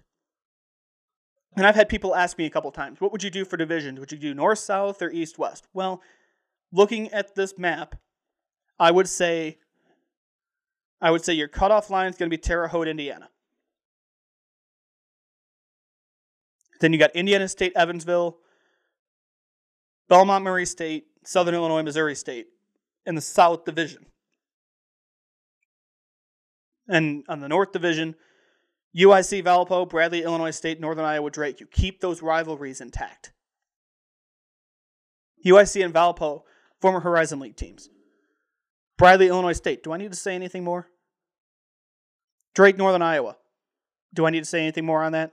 And I've had people ask me a couple times, what would you do for divisions? Would you do north, south, or east, west? Well, looking at this map, I would say I would say your cutoff line is going to be Terre Haute, Indiana. Then you got Indiana State, Evansville, Belmont, Murray State, Southern Illinois, Missouri State in the South Division. And on the North Division, UIC, Valpo, Bradley, Illinois State, Northern Iowa, Drake. You keep those rivalries intact. UIC and Valpo, former Horizon League teams. Bradley, Illinois State. Do I need to say anything more? Drake, Northern Iowa. Do I need to say anything more on that?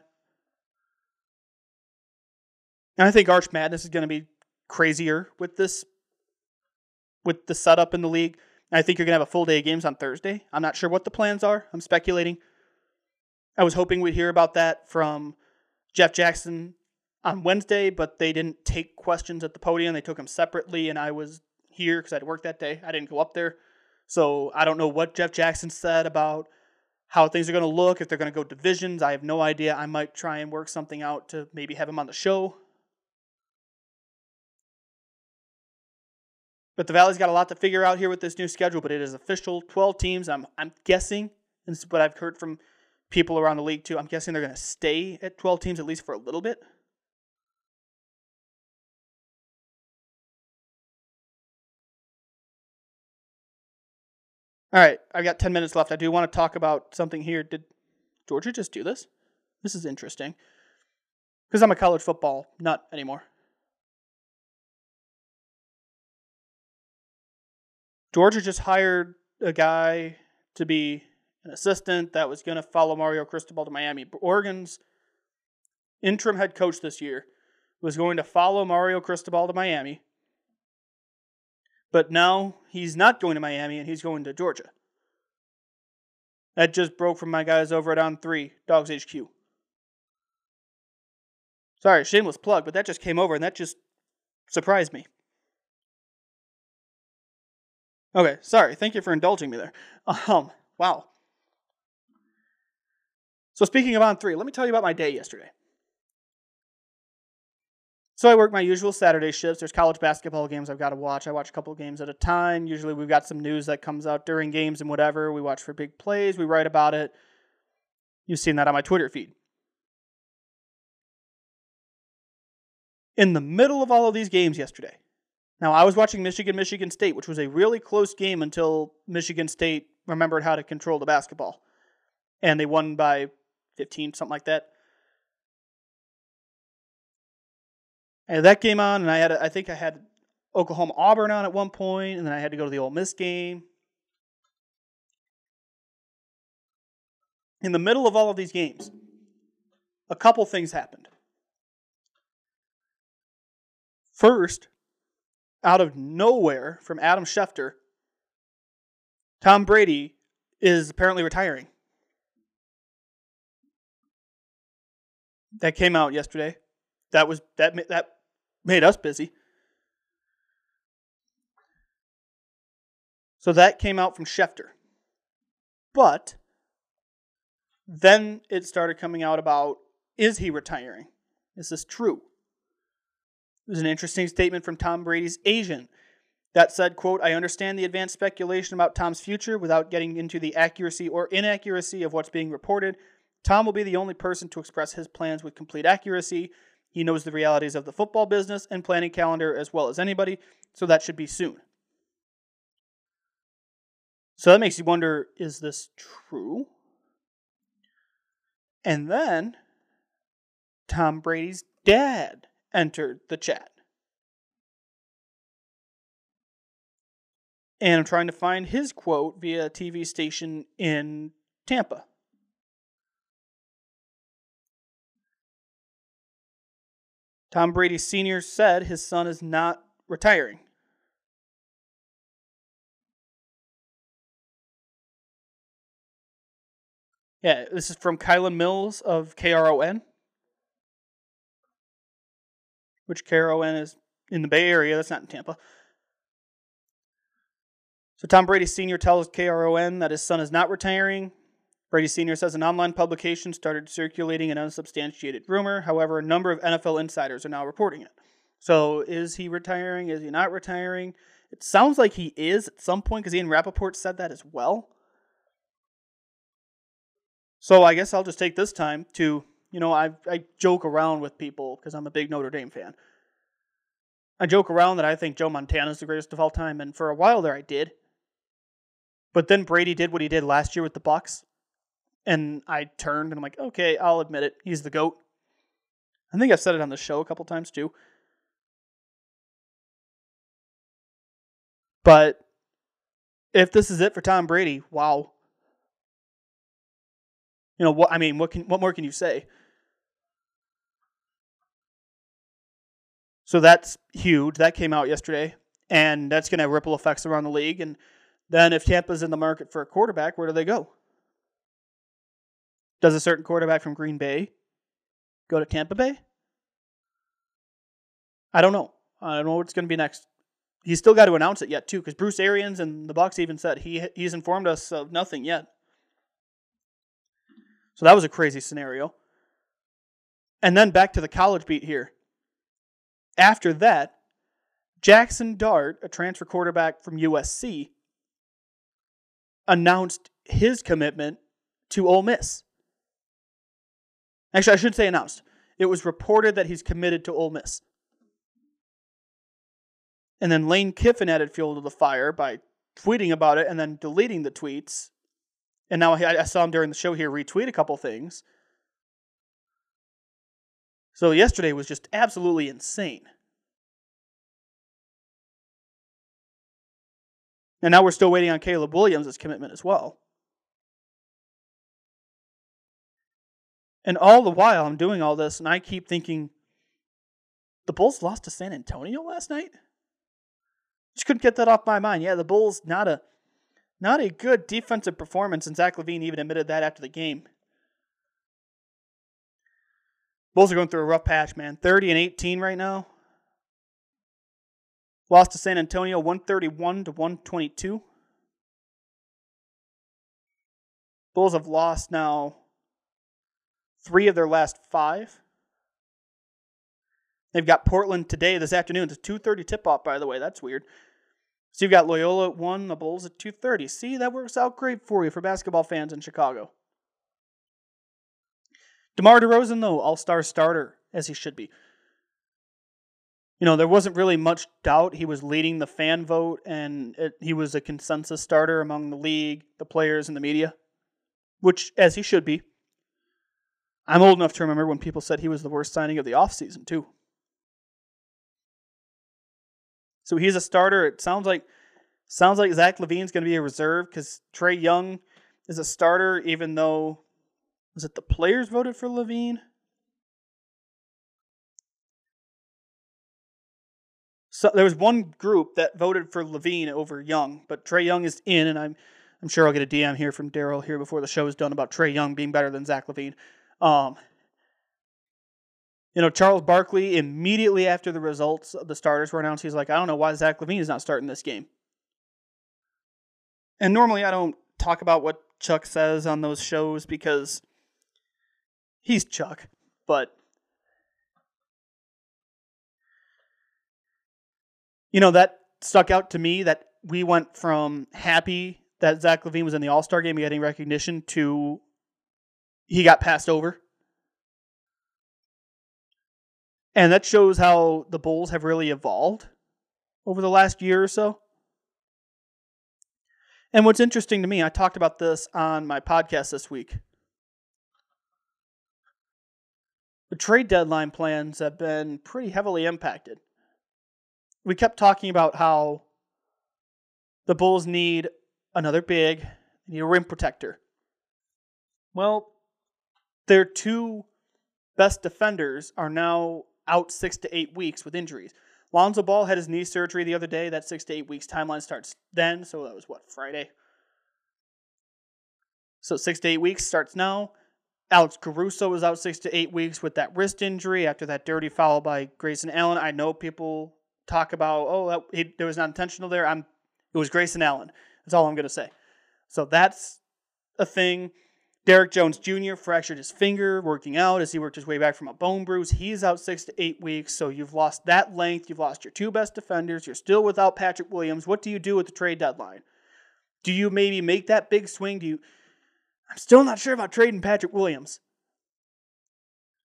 And I think Arch Madness is going to be crazier with this, with the setup in the league. I think you're going to have a full day of games on Thursday. I'm not sure what the plans are. I'm speculating. I was hoping we'd hear about that from Jeff Jackson on Wednesday, but they didn't take questions at the podium. They took them separately, and I was here because I had to work that day. I didn't go up there. So I don't know what Jeff Jackson said about how things are going to look, if they're going to go divisions. I have no idea. I might try and work something out to maybe have him on the show. But the Valley's got a lot to figure out here with this new schedule, but it is official 12 teams. I'm I'm guessing, and this is what I've heard from people around the league too. I'm guessing they're going to stay at 12 teams at least for a little bit. All right, I've got 10 minutes left. I do want to talk about something here. Did Georgia just do this? This is interesting. Because I'm a college football nut anymore. Georgia just hired a guy to be an assistant that was going to follow Mario Cristobal to Miami. Oregon's interim head coach this year was going to follow Mario Cristobal to Miami but now he's not going to Miami and he's going to Georgia. That just broke from my guys over at On 3, Dogs HQ. Sorry, shameless plug, but that just came over and that just surprised me. Okay, sorry. Thank you for indulging me there. Um, wow. So speaking of On 3, let me tell you about my day yesterday. So I work my usual Saturday shifts. There's college basketball games I've got to watch. I watch a couple games at a time. Usually we've got some news that comes out during games and whatever. We watch for big plays. We write about it. You've seen that on my Twitter feed. In the middle of all of these games yesterday, now I was watching Michigan, Michigan State, which was a really close game until Michigan State remembered how to control the basketball. And they won by 15, something like that. And that game on, and I had, I think I had Oklahoma Auburn on at one point, and then I had to go to the Ole Miss game. In the middle of all of these games, a couple things happened. First, out of nowhere from Adam Schefter, Tom Brady is apparently retiring. That came out yesterday. That was that that made us busy. So that came out from Schefter. But then it started coming out about is he retiring? Is this true? There's an interesting statement from Tom Brady's agent that said, quote, I understand the advanced speculation about Tom's future without getting into the accuracy or inaccuracy of what's being reported. Tom will be the only person to express his plans with complete accuracy. He knows the realities of the football business and planning calendar as well as anybody, so that should be soon. So that makes you wonder is this true? And then Tom Brady's dad entered the chat. And I'm trying to find his quote via a TV station in Tampa. Tom Brady Sr. said his son is not retiring. Yeah, this is from Kylen Mills of KRON. Which KRON is in the Bay Area. That's not in Tampa. So Tom Brady Sr. tells KRON that his son is not retiring. Brady Sr. says an online publication started circulating an unsubstantiated rumor. However, a number of NFL insiders are now reporting it. So is he retiring? Is he not retiring? It sounds like he is at some point because Ian Rapoport said that as well. So I guess I'll just take this time to, you know, I, I joke around with people because I'm a big Notre Dame fan. I joke around that I think Joe Montana is the greatest of all time, and for a while there I did. But then Brady did what he did last year with the Bucs, and I turned and I'm like, okay, I'll admit it, he's the goat. I think I've said it on the show a couple times too. But if this is it for Tom Brady, wow. You know what? I mean, what can what more can you say? So that's huge. That came out yesterday, and that's going to have ripple effects around the league. And then if Tampa's in the market for a quarterback, where do they go? Does a certain quarterback from Green Bay go to Tampa Bay? I don't know. I don't know what's going to be next. He's still got to announce it yet too, because Bruce Arians and the Bucs even said he he's informed us of nothing yet. So that was a crazy scenario. And then back to the college beat here. After that, Jackson Dart, a transfer quarterback from USC, announced his commitment to Ole Miss. Actually, I should say announced. It was reported that he's committed to Ole Miss. And then Lane Kiffin added fuel to the fire by tweeting about it and then deleting the tweets. And now I, I saw him during the show here retweet a couple things. So yesterday was just absolutely insane. And now we're still waiting on Caleb Williams' commitment as well. And all the while I'm doing all this, and I keep thinking, the Bulls lost to San Antonio last night? Just couldn't get that off my mind. Yeah, the Bulls not a not a good defensive performance, and Zach LaVine even admitted that after the game. Bulls are going through a rough patch, man. 30 and 18 right now. Lost to San Antonio 131 to 122. Bulls have lost now three of their last five. They've got Portland today, this afternoon. It's a 2.30 tip-off, by the way. That's weird. So you've got Loyola at 1, the Bulls at 2.30. See, that works out great for you for basketball fans in Chicago. DeMar DeRozan, though, all-star starter, as he should be. You know, there wasn't really much doubt he was leading the fan vote, and it, he was a consensus starter among the league, the players, and the media, which, as he should be. I'm old enough to remember when people said he was the worst signing of the offseason, too. So he's a starter. It sounds like sounds like Zach LaVine's going to be a reserve because Trae Young is a starter, even though was it the players voted for LaVine? So there was one group that voted for LaVine over Young, but Trae Young is in, and I'm I'm sure I'll get a DM here from Daryl here before the show is done about Trae Young being better than Zach LaVine. Um, you know, Charles Barkley, immediately after the results of the starters were announced, he's like, I don't know why Zach LaVine is not starting this game. And normally I don't talk about what Chuck says on those shows because he's Chuck, but you know, that stuck out to me that we went from happy that Zach LaVine was in the All Star game getting recognition to he got passed over. And that shows how the Bulls have really evolved over the last year or so. And what's interesting to me, I talked about this on my podcast this week. Trade deadline plans have been pretty heavily impacted. We kept talking about how the Bulls need another big, need a rim protector. Well, their two best defenders are now out six to eight weeks with injuries. Lonzo Ball had his knee surgery the other day. That six to eight weeks timeline starts then, so that was what, Friday? So six to eight weeks starts now. Alex Caruso was out six to eight weeks with that wrist injury after that dirty foul by Grayson Allen. I know people talk about, oh, that, he, it was not intentional there. I'm, it was Grayson Allen. That's all I'm going to say. So that's a thing. Derrick Jones Jr. fractured his finger working out as he worked his way back from a bone bruise. He's out six to eight weeks, so you've lost that length. You've lost your two best defenders. You're still without Patrick Williams. What do you do with the trade deadline? Do you maybe make that big swing? Do you? I'm still not sure about trading Patrick Williams.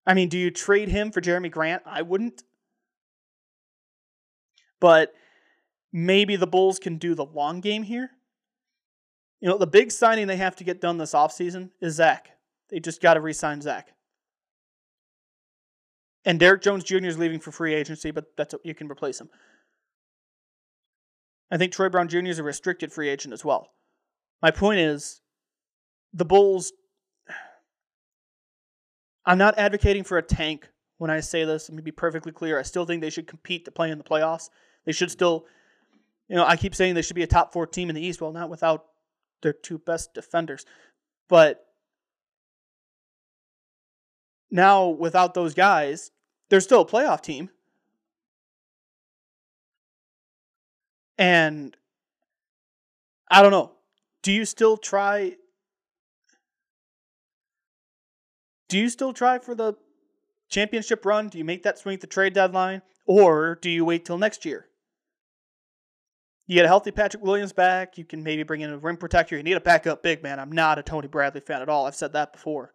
I mean, do you trade him for Jerami Grant? I wouldn't. But maybe the Bulls can do the long game here. You know, the big signing they have to get done this offseason is Zach. They just got to re sign Zach. And Derrick Jones Jr. is leaving for free agency, but that's you can replace him. I think Troy Brown Jr. is a restricted free agent as well. My point is, the Bulls. I'm not advocating for a tank when I say this. Let me be perfectly clear. I still think they should compete to play in the playoffs. They should still, you know, I keep saying they should be a top four team in the East. Well, not without their two best defenders. But now, without those guys, they're still a playoff team. And I don't know. Do you still try? Do you still try for the championship run? Do you make that swing at the trade deadline? Or do you wait till next year? You get a healthy Patrick Williams back. You can maybe bring in a rim protector. You need a backup big man. I'm not a Tony Bradley fan at all. I've said that before.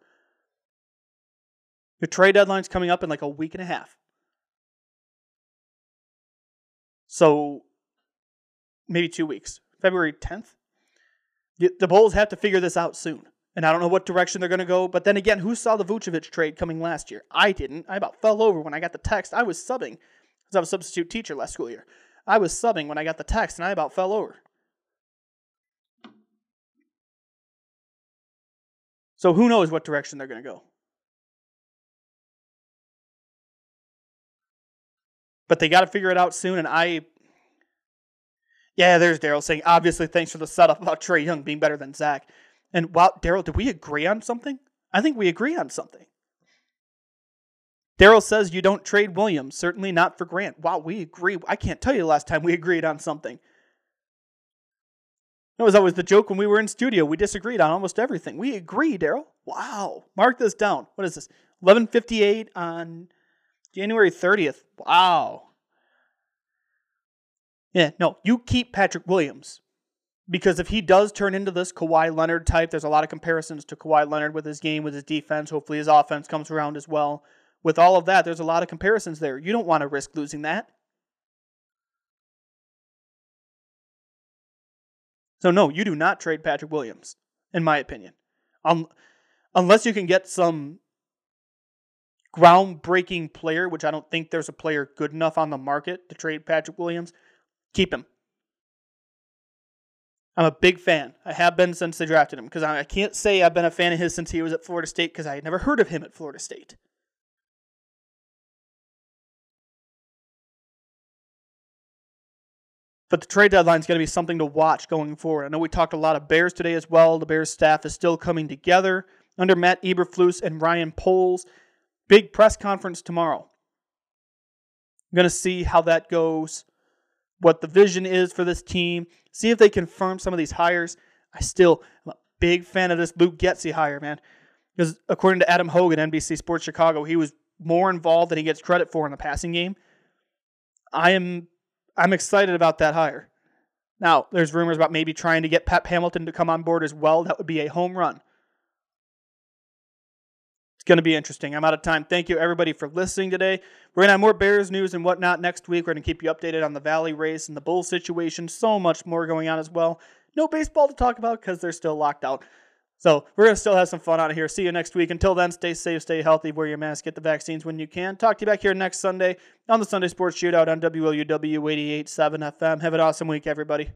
Your trade deadline's coming up in like a week and a half. So maybe two weeks. February 10th. The Bulls have to figure this out soon. And I don't know what direction they're going to go. But then again, who saw the Vucevic trade coming last year? I didn't. I about fell over when I got the text. I was subbing because I was a substitute teacher last school year. I was subbing when I got the text and I about fell over. So who knows what direction they're going to go. But they got to figure it out soon. And I, yeah, there's Daryl saying, obviously, thanks for the setup about Trae Young being better than Zach. And wow, Daryl, did we agree on something? I think we agree on something. Daryl says you don't trade Williams, certainly not for Grant. Wow, we agree. I can't tell you the last time we agreed on something. That was always the joke when we were in studio. We disagreed on almost everything. We agree, Daryl. Wow. Mark this down. What is this? 1158 on January 30th. Wow. Yeah, no, you keep Patrick Williams. Because if he does turn into this Kawhi Leonard type, there's a lot of comparisons to Kawhi Leonard with his game, with his defense. Hopefully his offense comes around as well with all of that, there's a lot of comparisons there. You don't want to risk losing that. So, no, you do not trade Patrick Williams, in my opinion. Um, unless you can get some groundbreaking player, which I don't think there's a player good enough on the market to trade Patrick Williams, keep him. I'm a big fan. I have been since they drafted him because I can't say I've been a fan of his since he was at Florida State because I had never heard of him at Florida State. But the trade deadline is going to be something to watch going forward. I know we talked a lot of Bears today as well. The Bears staff is still coming together under Matt Eberflus and Ryan Poles. Big press conference tomorrow. I'm going to see how that goes, what the vision is for this team, see if they confirm some of these hires. I still am a big fan of this Luke Getsy hire, man. Because according to Adam Hoge, NBC Sports Chicago, he was more involved than he gets credit for in the passing game. I am I'm excited about that hire. Now, there's rumors about maybe trying to get Pep Hamilton to come on board as well. That would be a home run. It's going to be interesting. I'm out of time. Thank you, everybody, for listening today. We're going to have more Bears news and whatnot next week. We're going to keep you updated on the Valley race and the Bull situation. So much more going on as well. No baseball to talk about because they're still locked out. So we're going to still have some fun out of here. See you next week. Until then, stay safe, stay healthy, wear your mask, get the vaccines when you can. Talk to you back here next Sunday on the Sunday Sports Shootout on WLUW 88.7 FM. Have an awesome week, everybody.